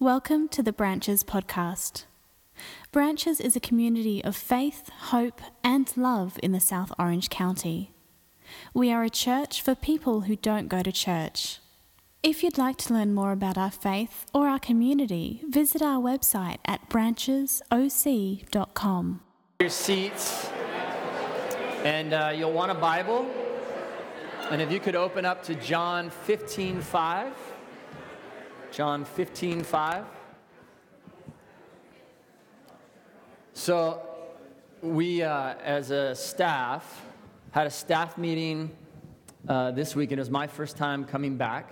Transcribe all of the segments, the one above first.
Welcome to the Branches podcast. Branches is a community of faith, hope, and love in the South Orange County. We are a church for people who don't go to church. If you'd like to learn more about our faith or our community, visit our website at branchesoc.com. Your seats, and uh, you'll want a Bible. And if you could open up to John 15 5. John 15 5. So, we uh, as a staff had a staff meeting uh, this week, and it was my first time coming back.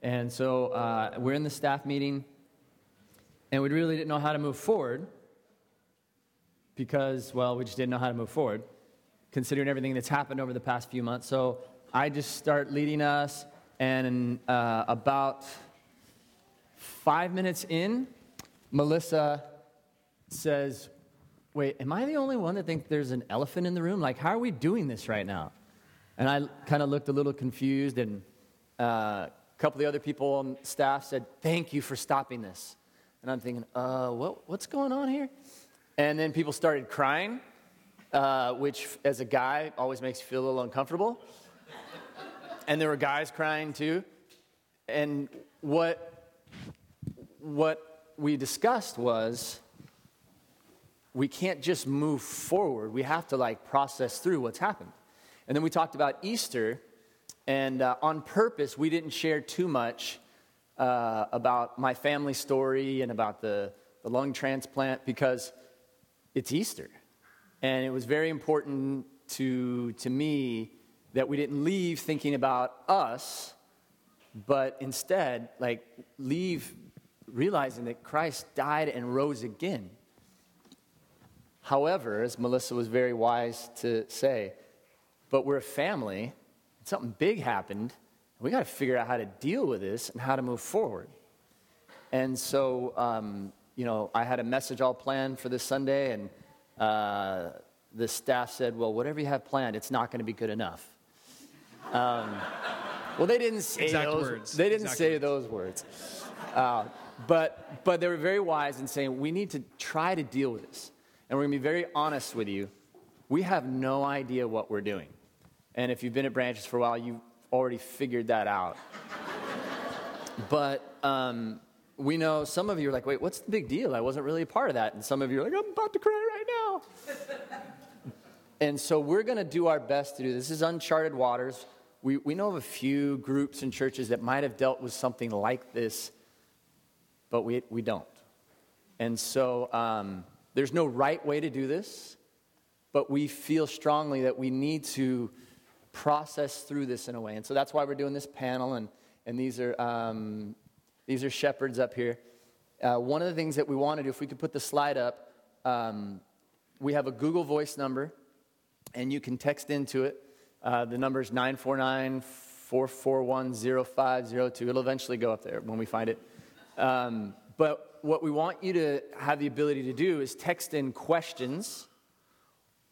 And so uh, we're in the staff meeting, and we really didn't know how to move forward because, well, we just didn't know how to move forward, considering everything that's happened over the past few months. So I just start leading us, and uh, about five minutes in, Melissa says, Wait, am I the only one that thinks there's an elephant in the room? Like, how are we doing this right now? And I kind of looked a little confused, and uh, a couple of the other people on staff said, Thank you for stopping this. And I'm thinking, uh, what, what's going on here? And then people started crying, uh, which, as a guy, always makes you feel a little uncomfortable. and there were guys crying too. And what, what we discussed was we can't just move forward. We have to like process through what's happened. And then we talked about Easter, and uh, on purpose, we didn't share too much uh, about my family story and about the, the lung transplant because it's Easter. And it was very important to, to me that we didn't leave thinking about us, but instead, like, leave realizing that Christ died and rose again. However, as Melissa was very wise to say, but we're a family, something big happened, and we got to figure out how to deal with this and how to move forward. And so, um, you know, I had a message all planned for this Sunday, and uh, the staff said, well, whatever you have planned, it's not going to be good enough. Um, well, they didn't say Exact those words. They didn't Exact say words. those words. Uh, but, but they were very wise in saying, we need to try to deal with this. And we're going to be very honest with you. We have no idea what we're doing. And if you've been at Branches for a while, you've already figured that out. but um, we know some of you are like, wait, what's the big deal? I wasn't really a part of that. And some of you are like, I'm about to cry right now. and so we're going to do our best to do this. This is uncharted waters. We, we know of a few groups and churches that might have dealt with something like this, but we, we don't. And so um, there's no right way to do this, but we feel strongly that we need to process through this in a way. And so that's why we're doing this panel, and, and these, are, um, these are shepherds up here. Uh, one of the things that we want to do, if we could put the slide up, um, we have a Google Voice number, and you can text into it. Uh, the number is 949 441 0502. It'll eventually go up there when we find it. Um, but what we want you to have the ability to do is text in questions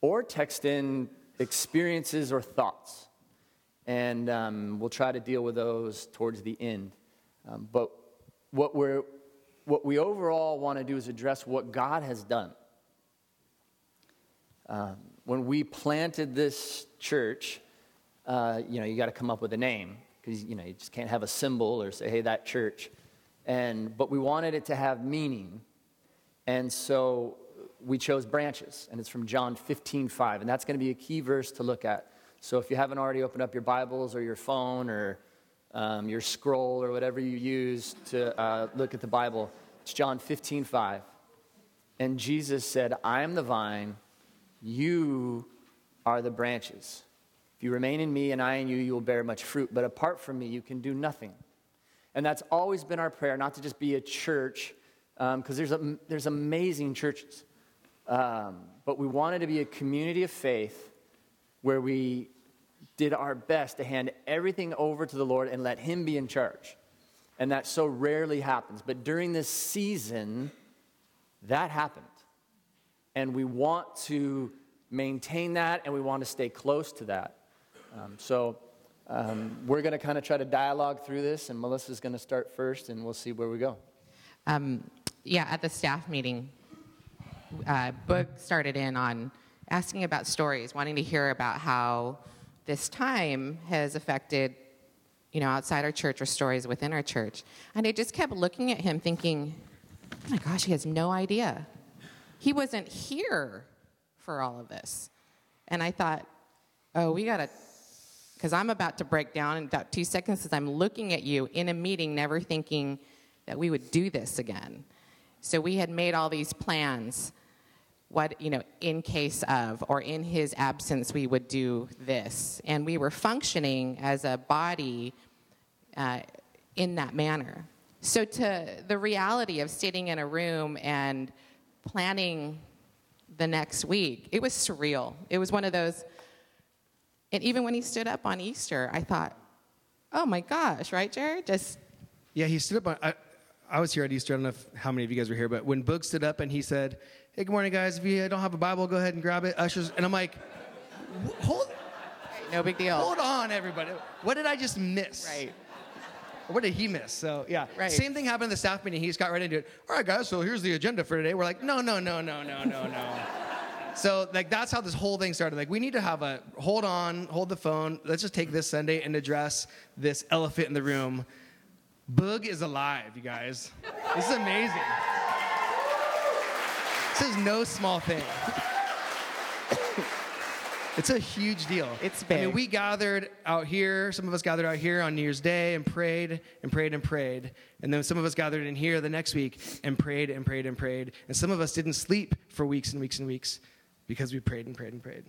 or text in experiences or thoughts. And um, we'll try to deal with those towards the end. Um, but what, we're, what we overall want to do is address what God has done. Um, when we planted this church, uh, you know, you got to come up with a name because, you know, you just can't have a symbol or say, hey, that church. And, but we wanted it to have meaning. And so we chose branches, and it's from John 15, 5. And that's going to be a key verse to look at. So if you haven't already opened up your Bibles or your phone or um, your scroll or whatever you use to uh, look at the Bible, it's John 15, 5. And Jesus said, I am the vine, you are the branches. If you remain in me and I in you, you will bear much fruit. But apart from me, you can do nothing. And that's always been our prayer, not to just be a church, because there's, a, there's amazing churches. Um, but we wanted to be a community of faith where we did our best to hand everything over to the Lord and let Him be in charge. And that so rarely happens. But during this season, that happened. And we want to maintain that and we want to stay close to that. Um, so um, we're going to kind of try to dialogue through this, and Melissa's going to start first, and we'll see where we go. Um, yeah, at the staff meeting, uh, Boog started in on asking about stories, wanting to hear about how this time has affected, you know, outside our church or stories within our church. And I just kept looking at him thinking, oh my gosh, he has no idea. He wasn't here for all of this. And I thought, oh, we got to, because I'm about to break down in about two seconds as I'm looking at you in a meeting, never thinking that we would do this again. So we had made all these plans what you know in case of or in his absence we would do this. And we were functioning as a body uh, in that manner. So to the reality of sitting in a room and planning the next week it was surreal. It was one of those and even when he stood up on easter i thought oh my gosh right jared just Yeah, he stood up on. I, I was here at Easter. I don't know if, how many of you guys were here, but when Boog stood up and he said, "Hey, good morning, guys. If you don't have a Bible, go ahead and grab it." Ushers, and I'm like, "Wh- "Hold, no big deal hold on, everybody. What did I just miss? right What did he miss? So yeah, Right. same thing happened in the staff meeting. He just got right into it. All right, guys. So here's the agenda for today. We're like, no, no, no, no, no, no, no. So like that's how this whole thing started. Like we need to have a hold on, hold the phone. Let's just take this Sunday and address this elephant in the room. Boog is alive, you guys. This is amazing. This is no small thing. It's a huge deal. It's I mean, we gathered out here. Some of us gathered out here on New Year's Day and prayed and prayed and prayed. And then some of us gathered in here the next week and prayed and prayed and prayed. And some of us didn't sleep for weeks and weeks and weeks because we prayed and prayed and prayed.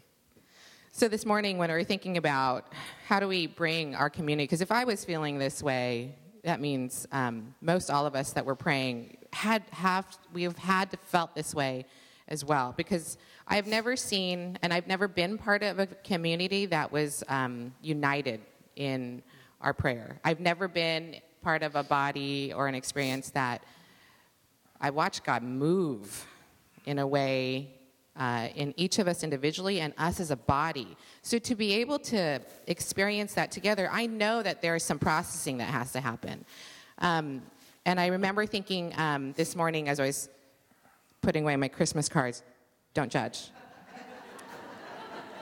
So this morning, when we were thinking about how do we bring our community, because if I was feeling this way, that means um, most all of us that were praying had have we have had to felt this way as well. Because I've never seen and I've never been part of a community that was um, united in our prayer. I've never been part of a body or an experience that I watched God move in a way uh, in each of us individually and us as a body. So to be able to experience that together, I know that there is some processing that has to happen. Um, and I remember thinking um, this morning as I was putting away my Christmas cards, don't judge.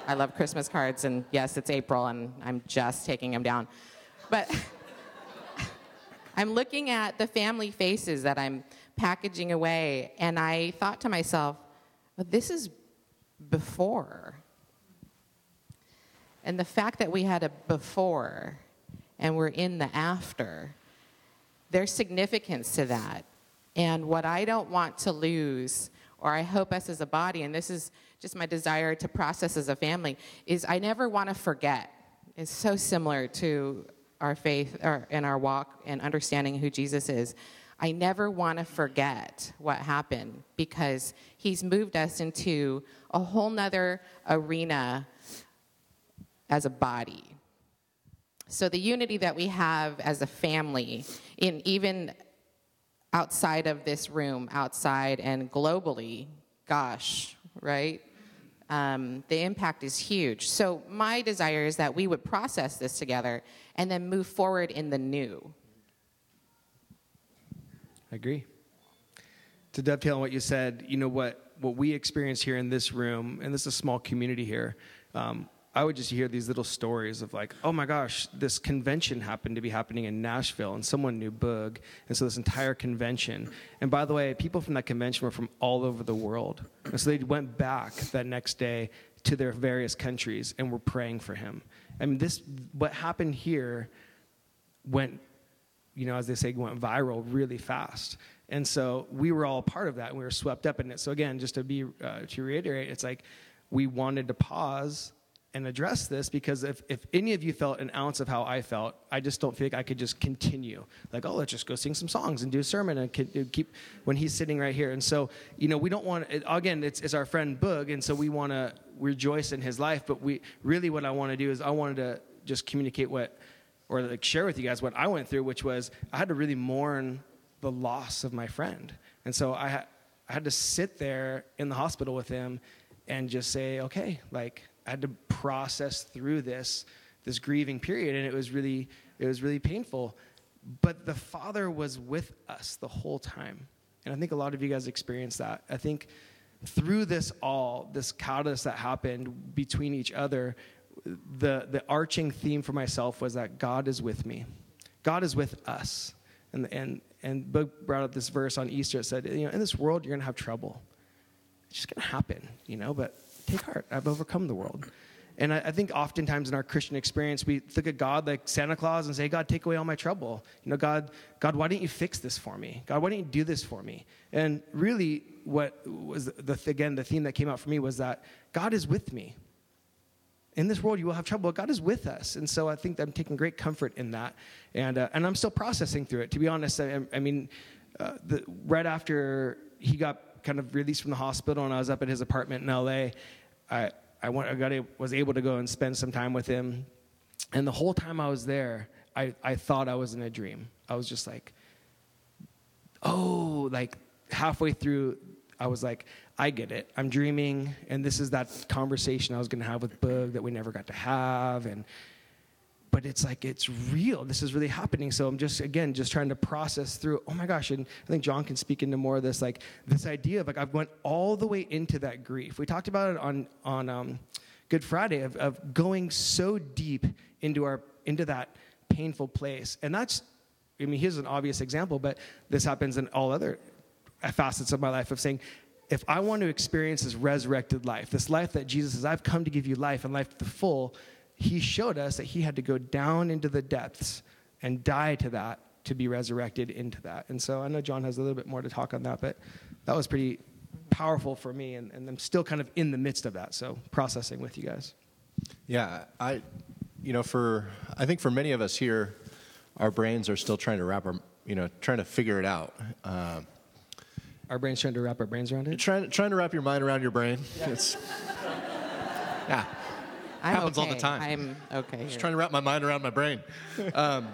I love Christmas cards, and yes, it's April, and I'm just taking them down. But I'm looking at the family faces that I'm packaging away, and I thought to myself, well, this is before. And the fact that we had a before and we're in the after, there's significance to that. And what I don't want to lose, or I hope us as a body, and this is just my desire to process as a family, is I never want to forget. It's so similar to our faith or, in our walk and understanding who Jesus is. I never want to forget what happened because he's moved us into a whole nother arena as a body. So the unity that we have as a family, in even outside of this room, outside and globally, gosh, right? Um, the impact is huge. So my desire is that we would process this together and then move forward in the new. I agree. To dovetail on what you said, you know what what we experience here in this room, and this is a small community here. Um, I would just hear these little stories of like, oh my gosh, this convention happened to be happening in Nashville, and someone knew Boog, and so this entire convention. And by the way, people from that convention were from all over the world, and so they went back that next day to their various countries and were praying for him. I mean, this what happened here went you know, as they say, went viral really fast. And so we were all part of that, and we were swept up in it. So again, just to be uh, to reiterate, it's like we wanted to pause and address this because if, if any of you felt an ounce of how I felt, I just don't feel like I could just continue. Like, oh, let's just go sing some songs and do a sermon and keep when he's sitting right here. And so, you know, we don't want again. It's, it's our friend Boog, and so we want to rejoice in his life. But we really, what I want to do is I wanted to just communicate what or like share with you guys what I went through, which was I had to really mourn the loss of my friend. And so I, ha- I had to sit there in the hospital with him and just say, okay, like I had to process through this, this grieving period. And it was really, it was really painful. but the Father was with us the whole time. And I think a lot of you guys experienced that. I think through this all, this chaos that happened between each other, the, the arching theme for myself was that God is with me. God is with us. And, and, and Boog brought up this verse on Easter. It said, you know, in this world, you're going to have trouble. It's just going to happen, you know, but take heart. I've overcome the world. And I, I, think oftentimes in our Christian experience, we look at God like Santa Claus and say, God, take away all my trouble. You know, God, God, why didn't you fix this for me? God, why didn't you do this for me? And really, what was the, again, the theme that came out for me was that God is with me. In this world, you will have trouble. God is with us. And so I think I'm taking great comfort in that. And, uh, and I'm still processing through it. To be honest, I, I mean, uh, the, right after he got kind of released from the hospital and I was up at his apartment in LA, I, I, went, I got was able to go and spend some time with him. And the whole time I was there, I, I thought I was in a dream. I was just like, oh, like halfway through, I was like, I get it. I'm dreaming, and this is that conversation I was going to have with Boog that we never got to have. And but it's like it's real this is really happening so i'm just again just trying to process through oh my gosh and i think john can speak into more of this like this idea of like i've went all the way into that grief we talked about it on on um, good friday of, of going so deep into our into that painful place and that's i mean here's an obvious example but this happens in all other facets of my life of saying if i want to experience this resurrected life this life that jesus says i've come to give you life and life to the full he showed us that he had to go down into the depths and die to that to be resurrected into that. And so I know John has a little bit more to talk on that, but that was pretty powerful for me. And, and I'm still kind of in the midst of that. So processing with you guys. Yeah, I, you know, for, I think for many of us here, our brains are still trying to wrap our, you know, trying to figure it out. Um, our brains trying to wrap our brains around it? Trying, trying to wrap your mind around your brain. Yeah. yeah. I'm happens okay. all the time. I'm okay. Just trying to wrap my mind around my brain. Um,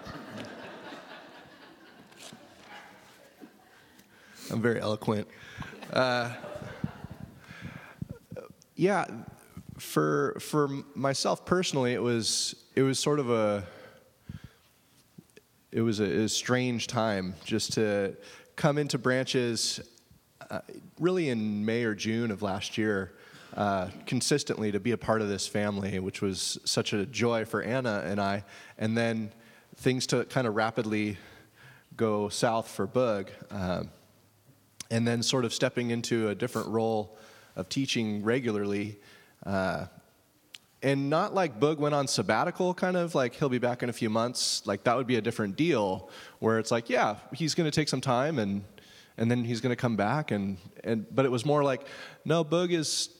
I'm very eloquent. Uh, yeah, for for myself personally, it was it was sort of a it was a, a strange time just to come into branches, really in May or June of last year uh, consistently to be a part of this family, which was such a joy for Anna and I. And then things to kind of rapidly go south for Boog. Uh, and then sort of stepping into a different role of teaching regularly. Uh, and not like Boog went on sabbatical, kind of like he'll be back in a few months. Like that would be a different deal, where it's like, yeah, he's going to take some time and and then he's going to come back and and. But it was more like, no, Boog is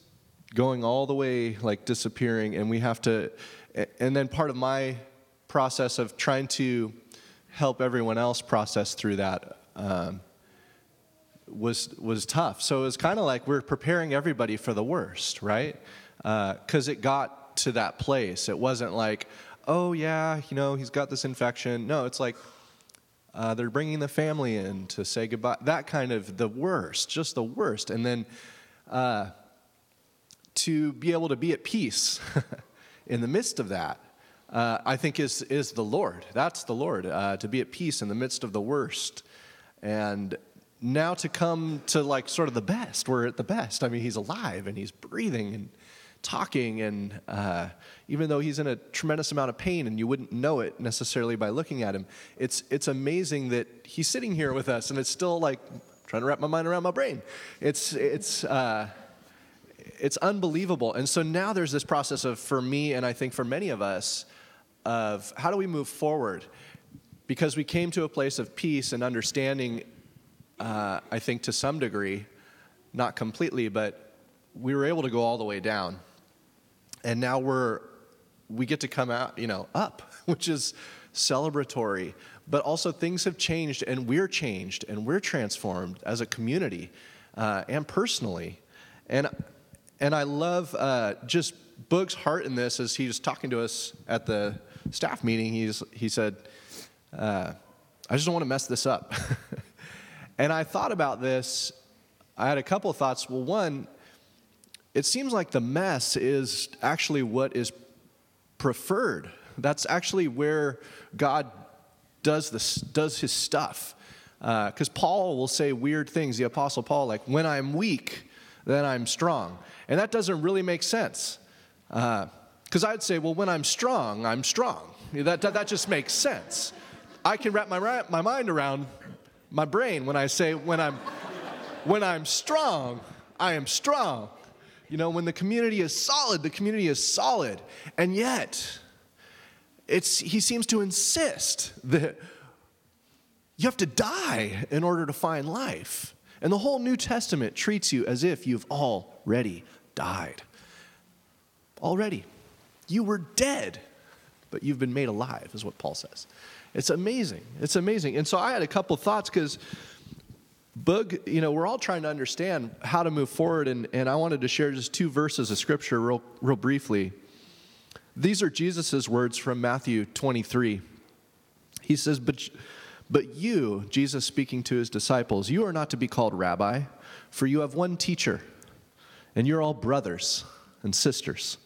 going all the way like disappearing and we have to and then part of my process of trying to help everyone else process through that um, was was tough. So it was kind of like we're preparing everybody for the worst right? Because uh, it got to that place. It wasn't like oh yeah you know he's got this infection. No it's like uh, they're bringing the family in to say goodbye that kind of the worst just the worst and then uh, to be able to be at peace in the midst of that, uh, I think is, is the Lord. That's the Lord, uh, to be at peace in the midst of the worst. And now to come to like sort of the best, we're at the best. I mean, he's alive and he's breathing and talking. And uh, even though he's in a tremendous amount of pain and you wouldn't know it necessarily by looking at him, it's, it's amazing that he's sitting here with us and it's still like trying to wrap my mind around my brain. It's, it's, uh, it's unbelievable. And so now there's this process of, for me, and I think for many of us, of how do we move forward? Because we came to a place of peace and understanding, uh, I think to some degree, not completely, but we were able to go all the way down. And now we're, we get to come out, you know, up, which is celebratory. But also things have changed and we're changed and we're transformed as a community uh, and personally. And and I love uh, just Boog's heart in this as he was talking to us at the staff meeting. He's, he said, uh, I just don't want to mess this up. and I thought about this. I had a couple of thoughts. Well, one, it seems like the mess is actually what is preferred. That's actually where God does, this, does his stuff. Because uh, Paul will say weird things, the Apostle Paul, like, when I'm weak, then I'm strong. And that doesn't really make sense. Because uh, I'd say, well, when I'm strong, I'm strong. That, that, that just makes sense. I can wrap my, my mind around my brain when I say, when I'm, when I'm strong, I am strong. You know, when the community is solid, the community is solid. And yet, it's, he seems to insist that you have to die in order to find life. And the whole New Testament treats you as if you've already died. Already. You were dead, but you've been made alive, is what Paul says. It's amazing. It's amazing. And so I had a couple thoughts because Boog, you know, we're all trying to understand how to move forward, and, and I wanted to share just two verses of scripture real, real briefly. These are Jesus' words from Matthew 23. He says, but, but you, Jesus speaking to his disciples, you are not to be called rabbi, for you have one teacher, and you're all brothers and sisters.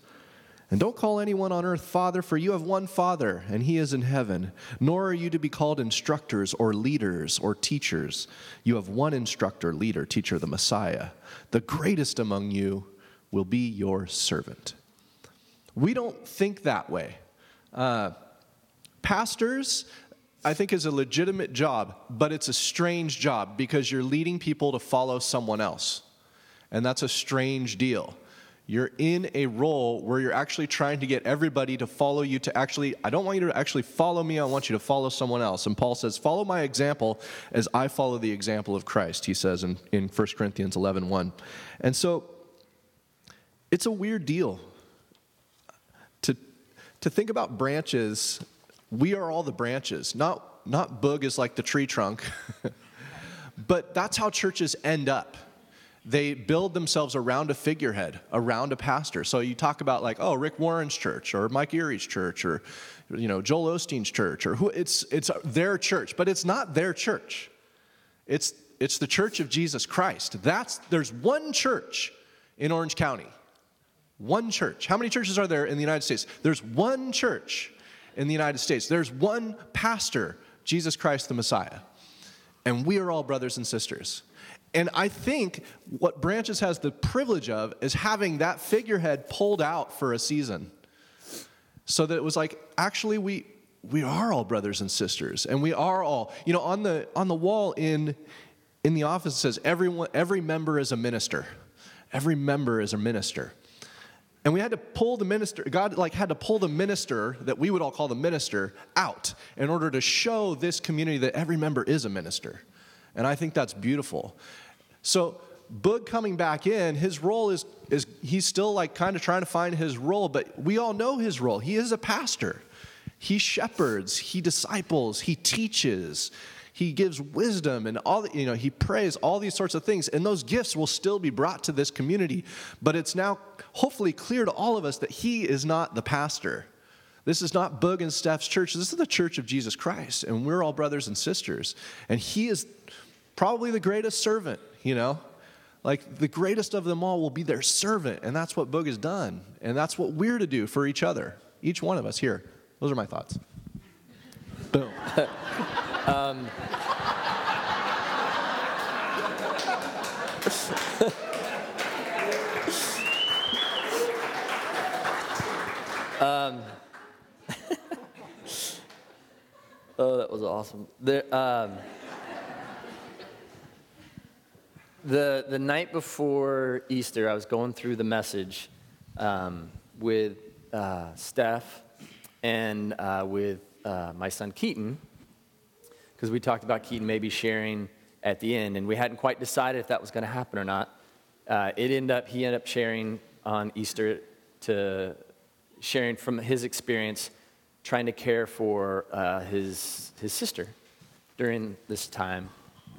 And don't call anyone on earth Father, for you have one Father, and he is in heaven. Nor are you to be called instructors or leaders or teachers. You have one instructor, leader, teacher, the Messiah. The greatest among you will be your servant. We don't think that way. Uh, pastors, I think, is a legitimate job, but it's a strange job because you're leading people to follow someone else. And that's a strange deal you're in a role where you're actually trying to get everybody to follow you to actually i don't want you to actually follow me i want you to follow someone else. And paul says follow my example as i follow the example of christ he says in, in 1 corinthians 11 1 and so it's a weird deal to, to think about branches. We are all the branches. Not not boog is like the tree trunk but that's how churches end up they build themselves around a figurehead, around a pastor. So you talk about like, oh, Rick Warren's church or Mike Erre's church or you know Joel Osteen's church or who it's it's their church, but it's not their church. It's it's the church of Jesus Christ. That's there's one church in Orange County. One church. How many churches are there in the United States? There's one church in the United States. There's one pastor, Jesus Christ the Messiah. And we are all brothers and sisters. And I think what Branches has the privilege of is having that figurehead pulled out for a season. So that it was like, actually, we, we are all brothers and sisters. And we are all, you know, on the, on the wall in, in the office it says, Everyone, every member is a minister. Every member is a minister. And we had to pull the minister, God like had to pull the minister that we would all call the minister out in order to show this community that every member is a minister. And I think that's beautiful. So, Boog coming back in, his role is, is he's still like kind of trying to find his role, but we all know his role. He is a pastor. He shepherds, he disciples, he teaches, he gives wisdom and all you know, he prays, all these sorts of things. And those gifts will still be brought to this community. But it's now hopefully clear to all of us that he is not the pastor. This is not Boog and Steph's church. This is the church of Jesus Christ. And we're all brothers and sisters. And he is probably the greatest servant, you know? Like the greatest of them all will be their servant, and that's what Boog has done. And that's what we're to do for each other, each one of us here. Those are my thoughts. Boom. um, um, oh, that was awesome. There, um, the, the night before Easter, I was going through the message um, with uh, Steph and uh, with uh, my son Keaton, because we talked about Keaton maybe sharing at the end, and we hadn't quite decided if that was going to happen or not. Uh, it ended up, he ended up sharing on Easter to sharing from his experience trying to care for uh, his, his sister during this time.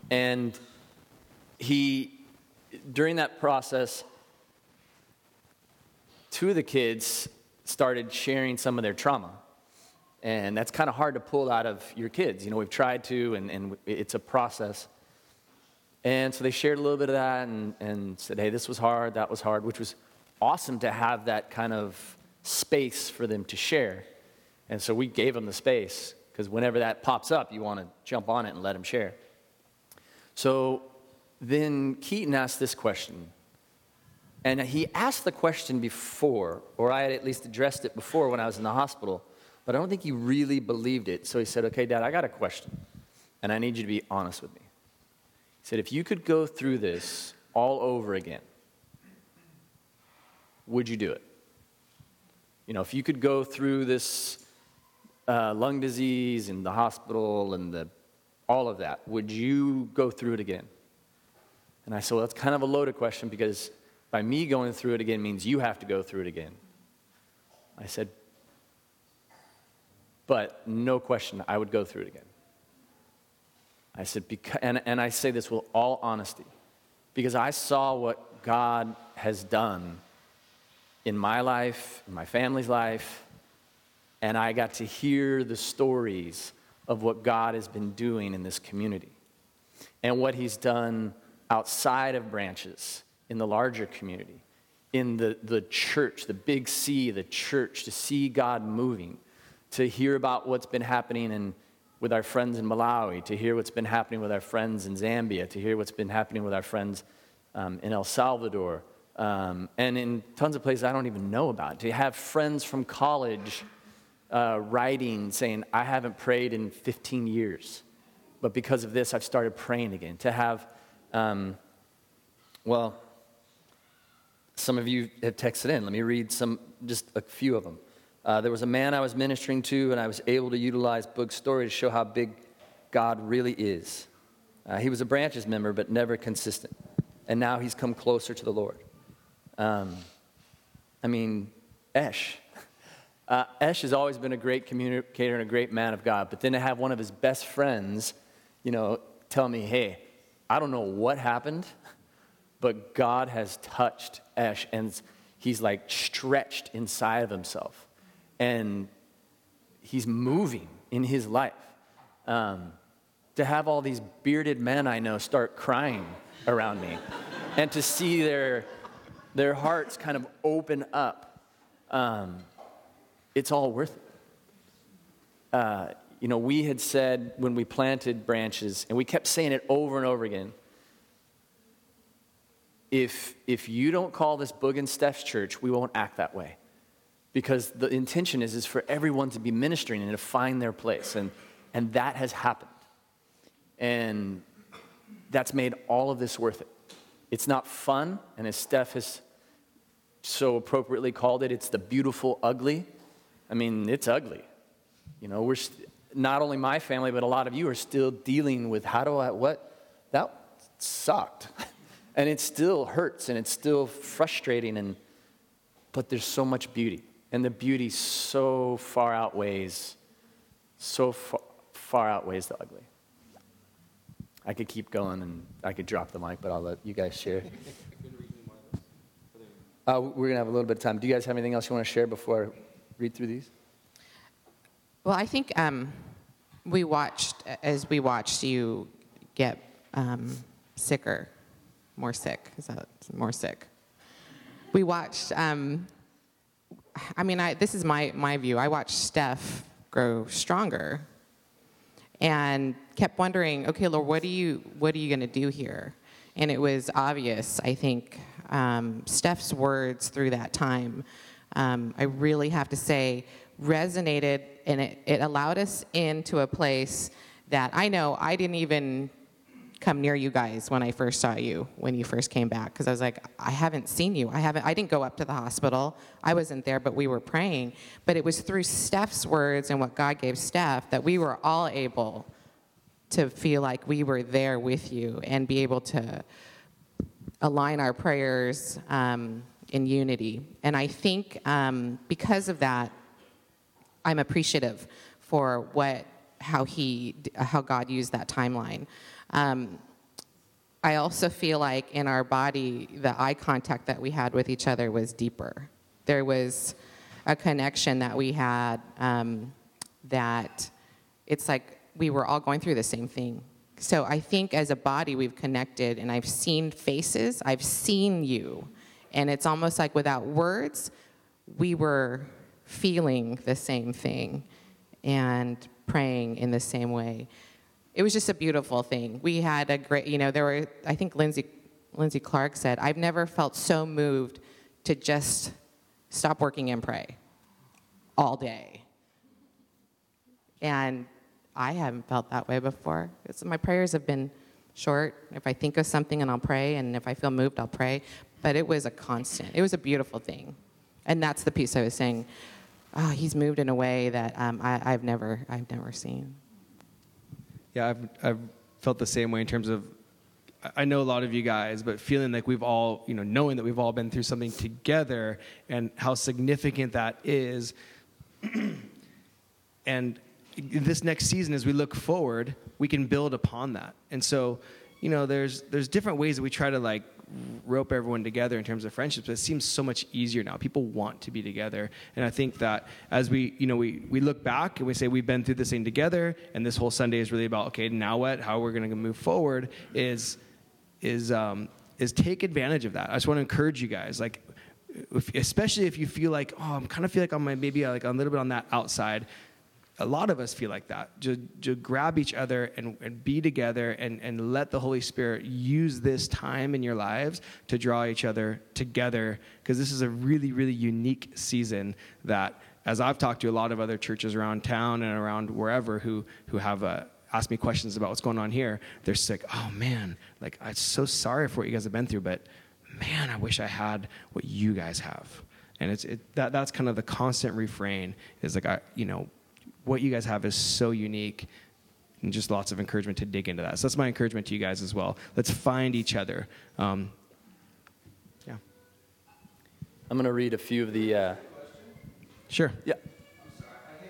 And he, during that process, two of the kids started sharing some of their trauma. And that's kind of hard to pull out of your kids. You know, we've tried to, and, and it's a process. And so they shared a little bit of that and, and said, hey, this was hard, that was hard, which was awesome to have that kind of space for them to share. And so we gave them the space because whenever that pops up, you want to jump on it and let them share. So then Keaton asked this question. And he asked the question before, or I had at least addressed it before when I was in the hospital, but I don't think he really believed it. So he said, Okay, Dad, I got a question, and I need you to be honest with me. He said, If you could go through this all over again, would you do it? You know, if you could go through this uh, lung disease and the hospital and the, all of that, would you go through it again? And I said, Well, that's kind of a loaded question because by me going through it again means you have to go through it again. I said, but no question, I would go through it again. I said, and, and I say this with all honesty, because I saw what God has done in my life, in my family's life, and I got to hear the stories of what God has been doing in this community and what He's done outside of branches in the larger community, in the, the church, the big C, the church, to see God moving, to hear about what's been happening in, with our friends in Malawi, to hear what's been happening with our friends in Zambia, to hear what's been happening with our friends um, in El Salvador, um, and in tons of places I don't even know about. To have friends from college uh, writing saying, I haven't prayed in 15 years, but because of this, I've started praying again. To have, um, well, some of you have texted in. Let me read some, just a few of them. Uh, there was a man I was ministering to, and I was able to utilize Boog's story to show how big God really is. Uh, he was a branches member, but never consistent. And now he's come closer to the Lord. Um, I mean, Esh. Uh, Esh has always been a great communicator and a great man of God, but then to have one of his best friends, you know, tell me, hey, I don't know what happened, but God has touched Esh and he's like stretched inside of himself and he's moving in his life. Um, to have all these bearded men I know start crying around me and to see their, their hearts kind of open up, um, it's all worth it. Uh, you know, we had said when we planted branches, and we kept saying it over and over again if, if you don't call this Boog and Steph's church, we won't act that way. Because the intention is, is for everyone to be ministering and to find their place. And, and that has happened. And that's made all of this worth it. It's not fun, and as Steph has so appropriately called it, it's the beautiful ugly. I mean, it's ugly. You know, we're st- not only my family, but a lot of you are still dealing with how do I, what? That sucked. And it still hurts and it's still frustrating, and, but there's so much beauty. And the beauty so far outweighs, so far, far outweighs the ugly. I could keep going and I could drop the mic, but I'll let you guys share. Uh, we're going to have a little bit of time. Do you guys have anything else you want to share before read through these? Well, I think um, we watched, as we watched you get um, sicker more sick. Is that more sick? We watched. Um, I mean, I, this is my my view. I watched Steph grow stronger, and kept wondering, okay, Lord, what are you what are you going to do here? And it was obvious. I think um, Steph's words through that time. Um, I really have to say resonated, and it, it allowed us into a place that I know I didn't even come near you guys when I first saw you when you first came back because I was like I haven't seen you. I haven't I didn't go up to the hospital. I wasn't there but we were praying. But it was through Steph's words and what God gave Steph that we were all able to feel like we were there with you and be able to align our prayers um, in unity. And I think um, because of that, I'm appreciative for what how he how God used that timeline. Um, I also feel like in our body, the eye contact that we had with each other was deeper. There was a connection that we had um, that it's like we were all going through the same thing. So I think as a body, we've connected, and I've seen faces, I've seen you. And it's almost like without words, we were feeling the same thing. And praying in the same way. It was just a beautiful thing. We had a great, you know, there were, I think Lindsay, Lindsay Clark said, I've never felt so moved to just stop working and pray all day. And I haven't felt that way before. It's, my prayers have been short. If I think of something and I'll pray, and if I feel moved, I'll pray. But it was a constant. It was a beautiful thing. And that's the piece I was saying. Oh, he's moved in a way that um, I, I've never, I've never seen. Yeah, I've, I've felt the same way in terms of I know a lot of you guys, but feeling like we've all, you know, knowing that we've all been through something together and how significant that is. and this next season, as we look forward, we can build upon that. And so, you know, there's there's different ways that we try to like rope everyone together in terms of friendships. But it seems so much easier now. People want to be together, and I think that as we, you know, we we look back and we say we've been through this thing together, and this whole Sunday is really about okay, now what? How we're going to move forward is is um, is take advantage of that. I just want to encourage you guys, like, if, especially if you feel like, oh, I'm kind of feel like I'm maybe like a little bit on that outside. A lot of us feel like that. Just, just grab each other and, and be together and, and let the Holy Spirit use this time in your lives to draw each other together because this is a really, really unique season that, as I've talked to a lot of other churches around town and around wherever who, who have uh, a, ask me questions about what's going on here, they're sick. Oh man, like I'm so sorry for what you guys have been through, but man, I wish I had what you guys have. And it's it, that that's kind of the constant refrain is like I you know what you guys have is so unique and just lots of encouragement to dig into that. So that's my encouragement to you guys as well. Let's find each other. Um, yeah. I'm going to read a few of the. Uh... Sure. Yeah.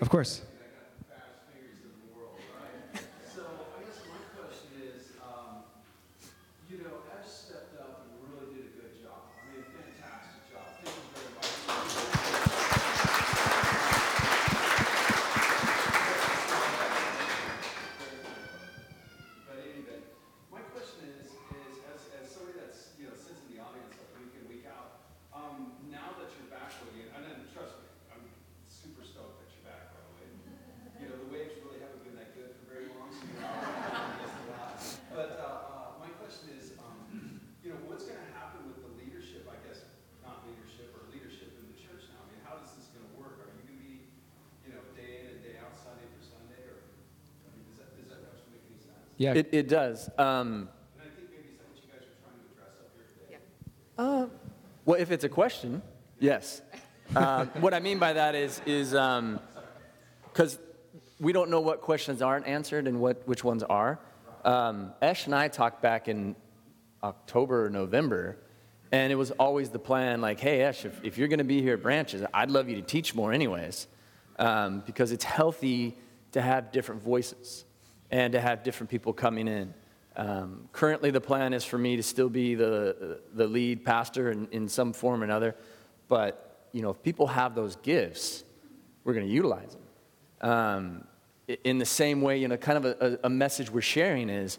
Of course. Yeah. It, it does. Um, uh, well, if it's a question, yes. Um, what I mean by that is, is because um, we don't know what questions aren't answered and what which ones are. Um, Esh and I talked back in October or November, and it was always the plan, like, hey, Esh, if, if you're going to be here at Branches, I'd love you to teach more, anyways, um, because it's healthy to have different voices and to have different people coming in. Um, currently, the plan is for me to still be the, the lead pastor in, in some form or another. But, you know, if people have those gifts, we're going to utilize them. Um, in the same way, you know, kind of a, a message we're sharing is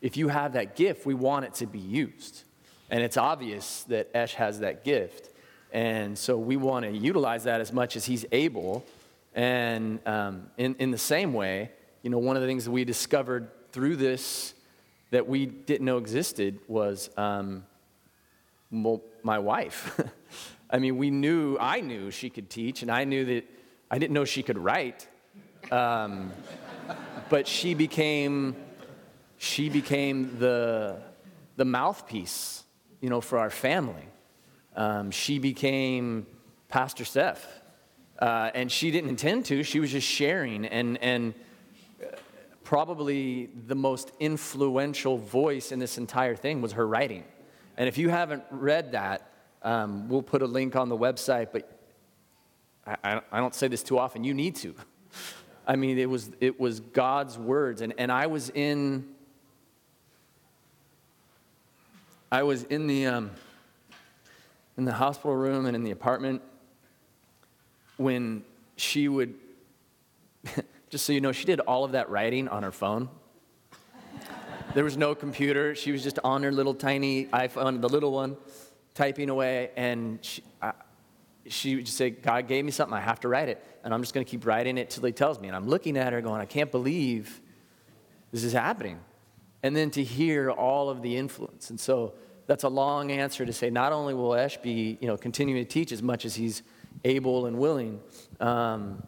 if you have that gift, we want it to be used. And it's obvious that Esh has that gift. And so we want to utilize that as much as he's able. And um, in, in the same way, you know, one of the things that we discovered through this that we didn't know existed was um, well, my wife. I mean, we knew, I knew she could teach, and I knew that I didn't know she could write. Um, but she became, she became the, the mouthpiece, you know, for our family. Um, she became Pastor Steph. Uh, and she didn't intend to, she was just sharing. And, and probably the most influential voice in this entire thing was her writing. And if you haven't read that, um, we'll put a link on the website, but I, I, don't say this too often. You need to. I mean, it was, it was God's words. And, and I was in, I was in the, um, in the hospital room and in the apartment when she would just so you know, she did all of that writing on her phone. There was no computer. She was just on her little tiny iPhone, the little one, typing away. And she, I, she would just say, God gave me something, I have to write it. And I'm just going to keep writing it till he tells me. And I'm looking at her going, I can't believe this is happening. And then to hear all of the influence. And so that's a long answer to say not only will Esh be you know, continuing to teach as much as he's able and willing, um,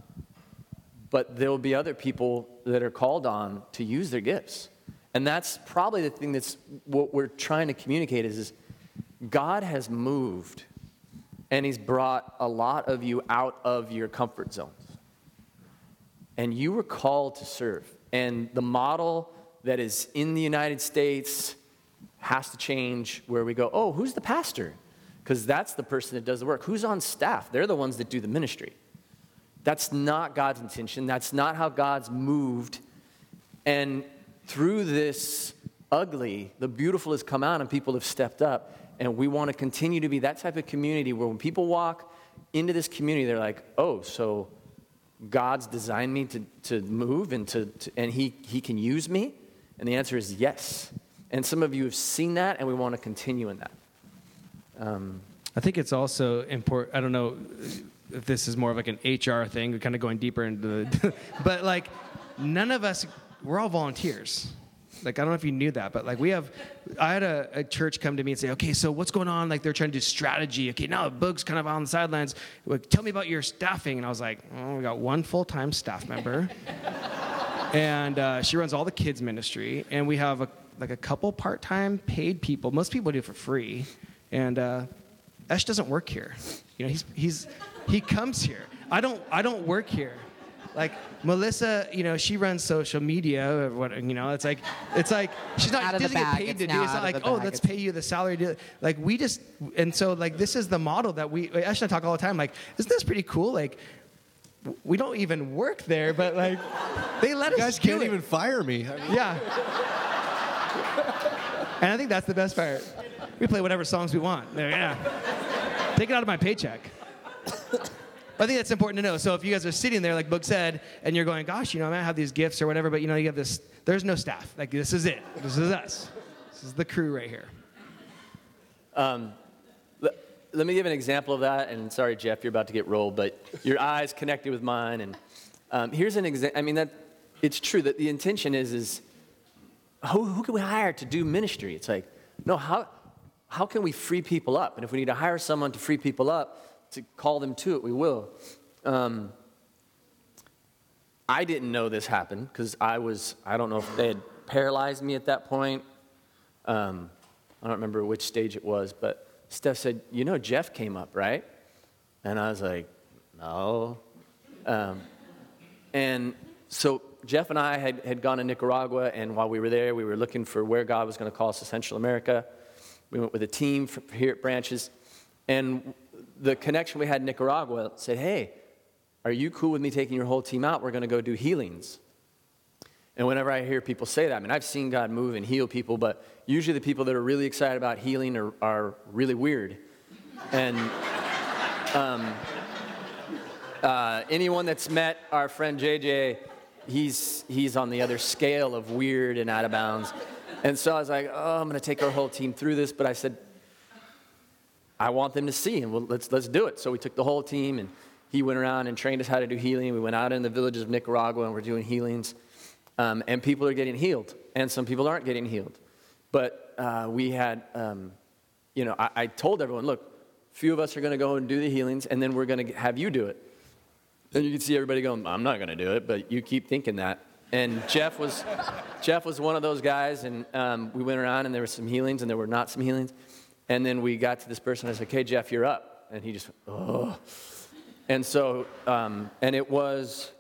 but there will be other people that are called on to use their gifts. And that's probably the thing that's what we're trying to communicate is, is God has moved and he's brought a lot of you out of your comfort zones. And you were called to serve. And the model that is in the United States has to change where we go, oh, who's the pastor? Because that's the person that does the work. Who's on staff? They're the ones that do the ministry. That's not God's intention. That's not how God's moved. And through this ugly, the beautiful has come out and people have stepped up. And we want to continue to be that type of community where when people walk into this community, they're like, oh, so God's designed me to, to move and, to, to, and he, he can use me? And the answer is yes. And some of you have seen that, and we want to continue in that. Um, I think it's also important. I don't know if this is more of like an HR thing, kind of going deeper into the, but like none of us, we're all volunteers. Like I don't know if you knew that, but like we have, I had a, a, church come to me and say, okay, so what's going on? Like they're trying to do strategy. Okay, now Boog's kind of on the sidelines. Like, Tell me about your staffing. And I was like, oh, we got one full time staff member, and uh, she runs all the kids ministry, and we have a, like a couple part time paid people. Most people do for free, and uh, Esh doesn't work here. You know, he's he's he comes here. I don't I don't work here like Melissa, you know, she runs social media. Or what you know, it's like it's like she's not out doesn't get paid it's to do. It's not like oh, bag. let's it's... pay you the salary. To, like we just and so like this is the model that we. Ash and I talk all the time. Like, isn't this pretty cool? Like. We don't even work there, but like, they let you us. guys can't even fire me. I mean, yeah. and I think that's the best part. We play whatever songs we want. There, yeah. Take it out of my paycheck. I think that's important to know. So if you guys are sitting there, like Boog said, and you're going, gosh, you know, I might have these gifts or whatever, but you know, you have this, there's no staff. Like, this is it. This is us. This is the crew right here. Um, let, let me give an example of that. And sorry, Jeff, you're about to get rolled, but your eyes connected with mine. And um, here's an example. I mean, that it's true that the intention is, is who, who can we hire to do ministry? It's like, no, how, how can we free people up? And if we need to hire someone to free people up, to call them to it, we will. Um, I didn't know this happened because I was, I don't know if they had paralyzed me at that point. Um, I don't remember which stage it was, but Steph said, You know, Jeff came up, right? And I was like, No. Um, and so Jeff and I had, had gone to Nicaragua, and while we were there, we were looking for where God was going to call us to Central America. We went with a team here at Branches, and the connection we had in Nicaragua said, hey, are you cool with me taking your whole team out? We're going to go do healings. And whenever I hear people say that, I mean, I've seen God move and heal people, but usually the people that are really excited about healing are, are really weird. And um, uh, anyone that's met our friend JJ, he's, he's on the other scale of weird and out of bounds. And so I was like, oh, I'm going to take our whole team through this. But I said, I want them to see, and well, let's, let's do it. So we took the whole team, and he went around and trained us how to do healing. We went out in the villages of Nicaragua, and we're doing healings. Um, and people are getting healed, and some people aren't getting healed. But uh, we had, um, you know, I, I, told everyone, look, a few of us are going to go and do the healings, and then we're going to have you do it. And you can see everybody going, I'm not going to do it, but you keep thinking that. And Jeff was, Jeff was one of those guys, and um, we went around, and there were some healings, and there were not some healings. And then we got to this person. I said, "Okay, Jeff, you're up." And he just, oh. And so, um, and it was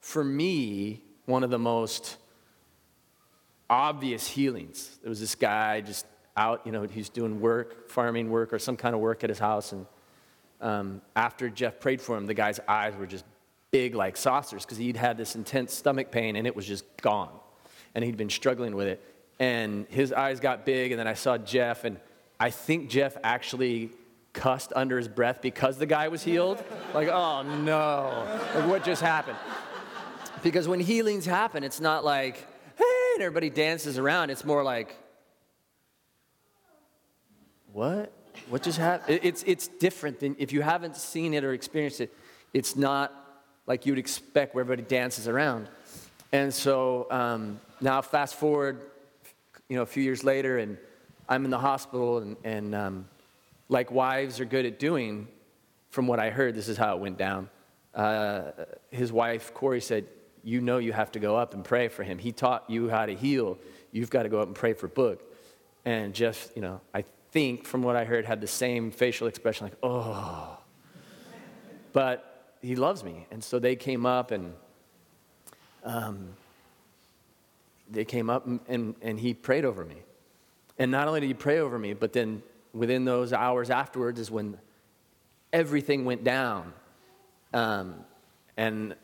for me one of the most obvious healings. There was this guy just out, you know, he's doing work, farming work, or some kind of work at his house. And um, after Jeff prayed for him, the guy's eyes were just big like saucers because he'd had this intense stomach pain and it was just gone. And he'd been struggling with it. And his eyes got big, and then I saw Jeff, and I think Jeff actually cussed under his breath because the guy was healed. Like, oh no, like what just happened? Because when healings happen, it's not like, hey, and everybody dances around. It's more like, what? What just happened? It's, it's different than if you haven't seen it or experienced it. It's not like you would expect where everybody dances around. And so um, now, fast forward, you know, a few years later, and I'm in the hospital, and, and um, like wives are good at doing, from what I heard, this is how it went down. Uh, his wife, Corey, said, You know, you have to go up and pray for him. He taught you how to heal. You've got to go up and pray for Boog. And Jeff, you know, I think from what I heard, had the same facial expression, like, Oh. But he loves me. And so they came up and um, they came up and, and, and he prayed over me. And not only did he pray over me, but then within those hours afterwards is when everything went down um, and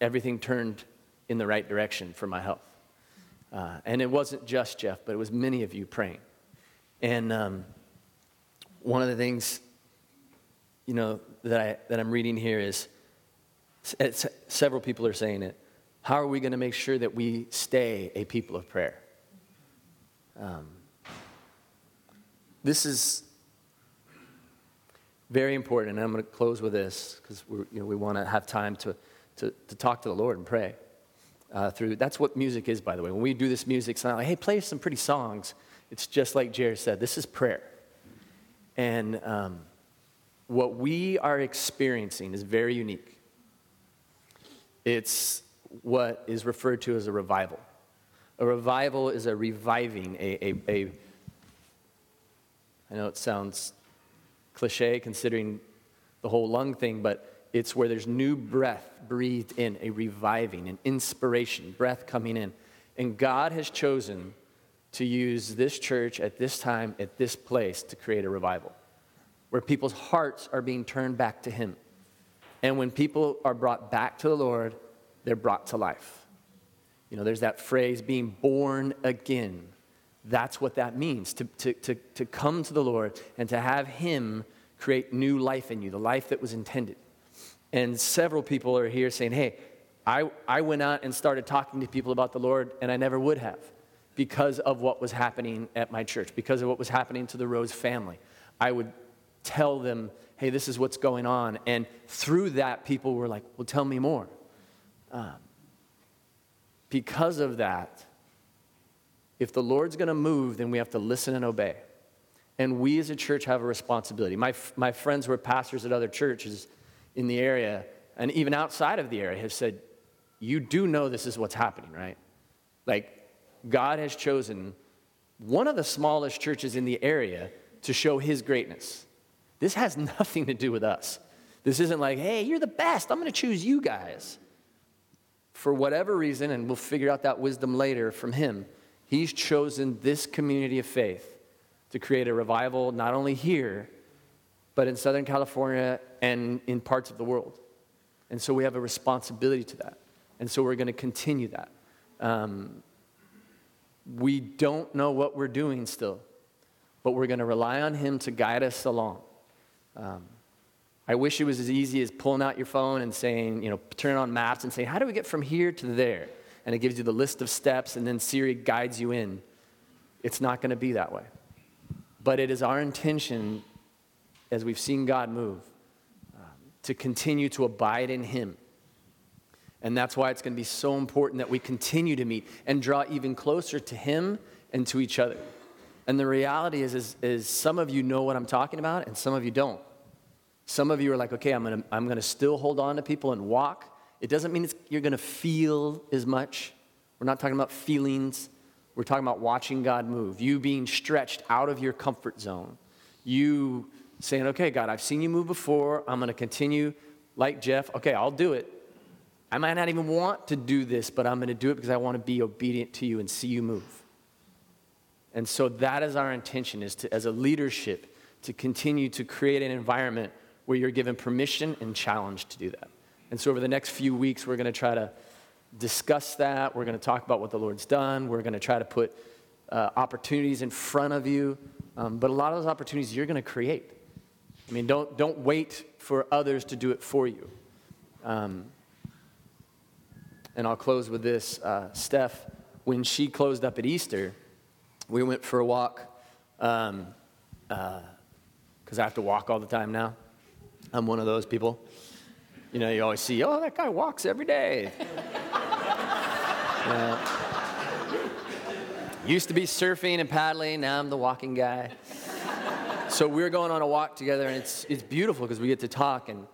everything turned in the right direction for my health. Uh, and it wasn't just Jeff, but it was many of you praying. And um, one of the things, you know, that, I, that I'm reading here is several people are saying it. How are we going to make sure that we stay a people of prayer? Um, this is very important, and I'm going to close with this because you know, we want to have time to, to, to talk to the Lord and pray. Uh, through that's what music is, by the way. When we do this music, it's not like, hey, play some pretty songs. It's just like Jared said. This is prayer, and um, what we are experiencing is very unique. It's what is referred to as a revival. A revival is a reviving, a, a, a I know it sounds cliche considering the whole lung thing, but it's where there's new breath breathed in, a reviving, an inspiration, breath coming in. And God has chosen to use this church at this time, at this place, to create a revival where people's hearts are being turned back to Him. And when people are brought back to the Lord, they're brought to life. You know, there's that phrase, being born again. That's what that means to, to, to, to come to the Lord and to have Him create new life in you, the life that was intended. And several people are here saying, hey, I, I went out and started talking to people about the Lord, and I never would have because of what was happening at my church, because of what was happening to the Rose family. I would tell them, hey, this is what's going on. And through that, people were like, well, tell me more. Um, because of that, if the Lord's going to move, then we have to listen and obey. And we as a church have a responsibility. My, my friends who are pastors at other churches in the area and even outside of the area have said, You do know this is what's happening, right? Like, God has chosen one of the smallest churches in the area to show his greatness. This has nothing to do with us. This isn't like, hey, you're the best. I'm going to choose you guys. For whatever reason, and we'll figure out that wisdom later from him, he's chosen this community of faith to create a revival not only here, but in Southern California and in parts of the world. And so we have a responsibility to that. And so we're going to continue that. Um, we don't know what we're doing still, but we're going to rely on Him to guide us along. Um, I wish it was as easy as pulling out your phone and saying, you know, turn on maps and saying, how do we get from here to there? And it gives you the list of steps, and then Siri guides you in. It's not going to be that way. But it is our intention, as we've seen God move, um, to continue to abide in Him. And that's why it's going to be so important that we continue to meet and draw even closer to Him and to each other. And the reality is, is, is some of you know what I'm talking about, and some of you don't. Some of you are like, okay, I'm to I'm to still hold on to people and walk. It doesn't mean you're to feel as much. We're not talking about feelings. We're talking about watching God move. You being stretched out of your comfort zone. You saying, okay, God, I've seen you move before. I'm going to continue like Jeff. Okay, I'll do it. I might not even want to do this, but I'm going to do it because I want to be obedient to you and see you move. And so that is our intention is to as a leadership to continue to create an environment where you're given permission and challenge to do that. And so over the next few weeks we're going to try to discuss that. We're going to talk about what the Lord's done. We're going to try to put uh, opportunities in front of you. Um, but a lot of those opportunities you're going to create. I mean, don't, don't wait for others to do it for you. Um, and I'll close with this. Uh, Steph, when she closed up at Easter, we went for a walk um, uh, because I have to walk all the time now. I'm one of those people. You know, you always see, oh, that guy walks every day. Yeah. Used to be surfing and paddling, now I'm the walking guy. so we're going on a walk together, and it's, it's beautiful because we get to talk. And,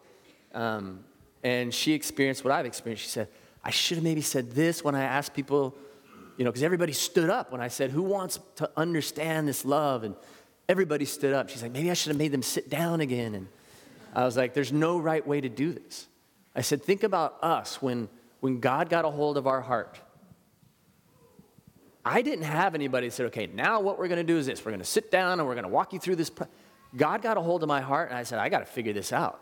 um, and she experienced what I've experienced. She said, I should have maybe said this when I asked people, you know, because everybody stood up when I said, Who wants to understand this love? And everybody stood up. She's like, Maybe I should have made them sit down again. And I was like, There's no right way to do this. I said, Think about us when, when God got a hold of our heart I didn't have anybody that said, okay, now what we're going to do is this. We're going to sit down and we're going to walk you through this. God got a hold of my heart and I said, I got to figure this out.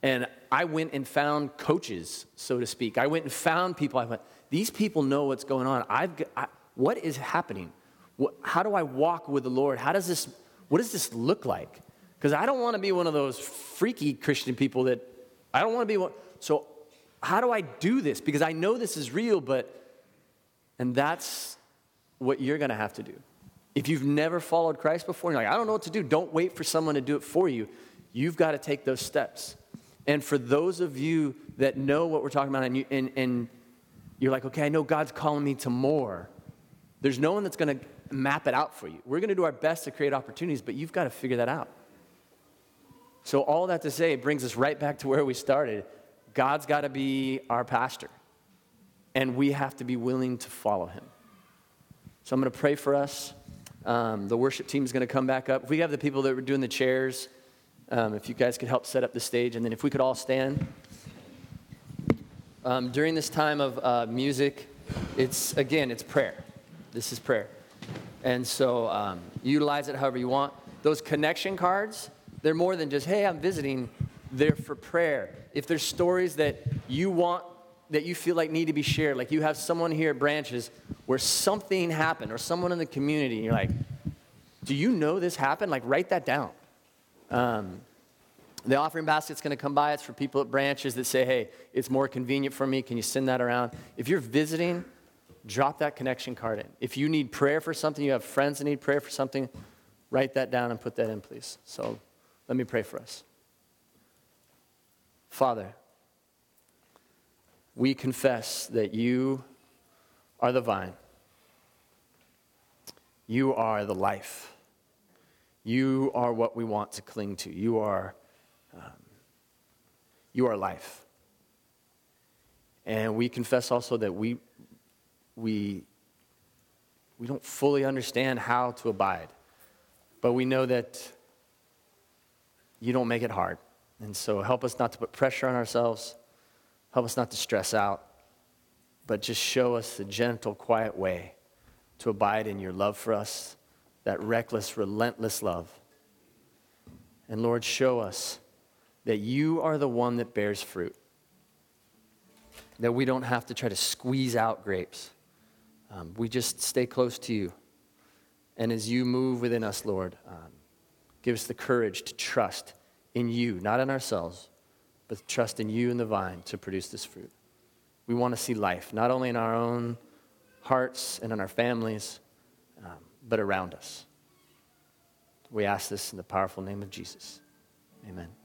And I went and found coaches, so to speak. I went and found people. I went, these people know what's going on. I've, I, what is happening? What, how do I walk with the Lord? How does this, what does this look like? Because I don't want to be one of those freaky Christian people that, I don't want to be one. So how do I do this? Because I know this is real, but, and that's what you're going to have to do. If you've never followed Christ before, you're like, I don't know what to do, don't wait for someone to do it for you. You've got to take those steps. And for those of you that know what we're talking about and, you, and, and you're like, okay, I know God's calling me to more, there's no one that's going to map it out for you. We're going to do our best to create opportunities, but you've got to figure that out. So, all that to say, brings us right back to where we started. God's got to be our pastor, and we have to be willing to follow him. So I'm going to pray for us. Um, the worship team is going to come back up. If we have the people that were doing the chairs, um, if you guys could help set up the stage, and then if we could all stand. Um, during this time of uh, music, it's again, it's prayer. This is prayer. And so um, utilize it however you want. Those connection cards, they're more than just, hey, I'm visiting. They're for prayer. If there's stories that you want that you feel like need to be shared. Like you have someone here at Branches where something happened, or someone in the community, you're like, do you know this happened? Like, write that down. Um, the offering basket's going to come by. It's for people at Branches that say, hey, it's more convenient for me. Can you send that around? If you're visiting, drop that connection card in. If you need prayer for something, you have friends that need prayer for something, write that down and put that in, please. So let me pray for us. Father, we confess that you are the vine. You are the life. You are what we want to cling to. You are, um, you are life. And we confess also that we, we, we don't fully understand how to abide, but we know that you don't make it hard. And so help us not to put pressure on ourselves. Help us not to stress out, but just show us the gentle, quiet way to abide in your love for us, that reckless, relentless love. And Lord, show us that you are the one that bears fruit, that we don't have to try to squeeze out grapes. Um, we just stay close to you. And as you move within us, Lord, um, give us the courage to trust in you, not in ourselves but trust in you and the vine to produce this fruit. We want to see life, not only in our own hearts and in our families, um, but around us. We ask this in the powerful name of Jesus. Amen.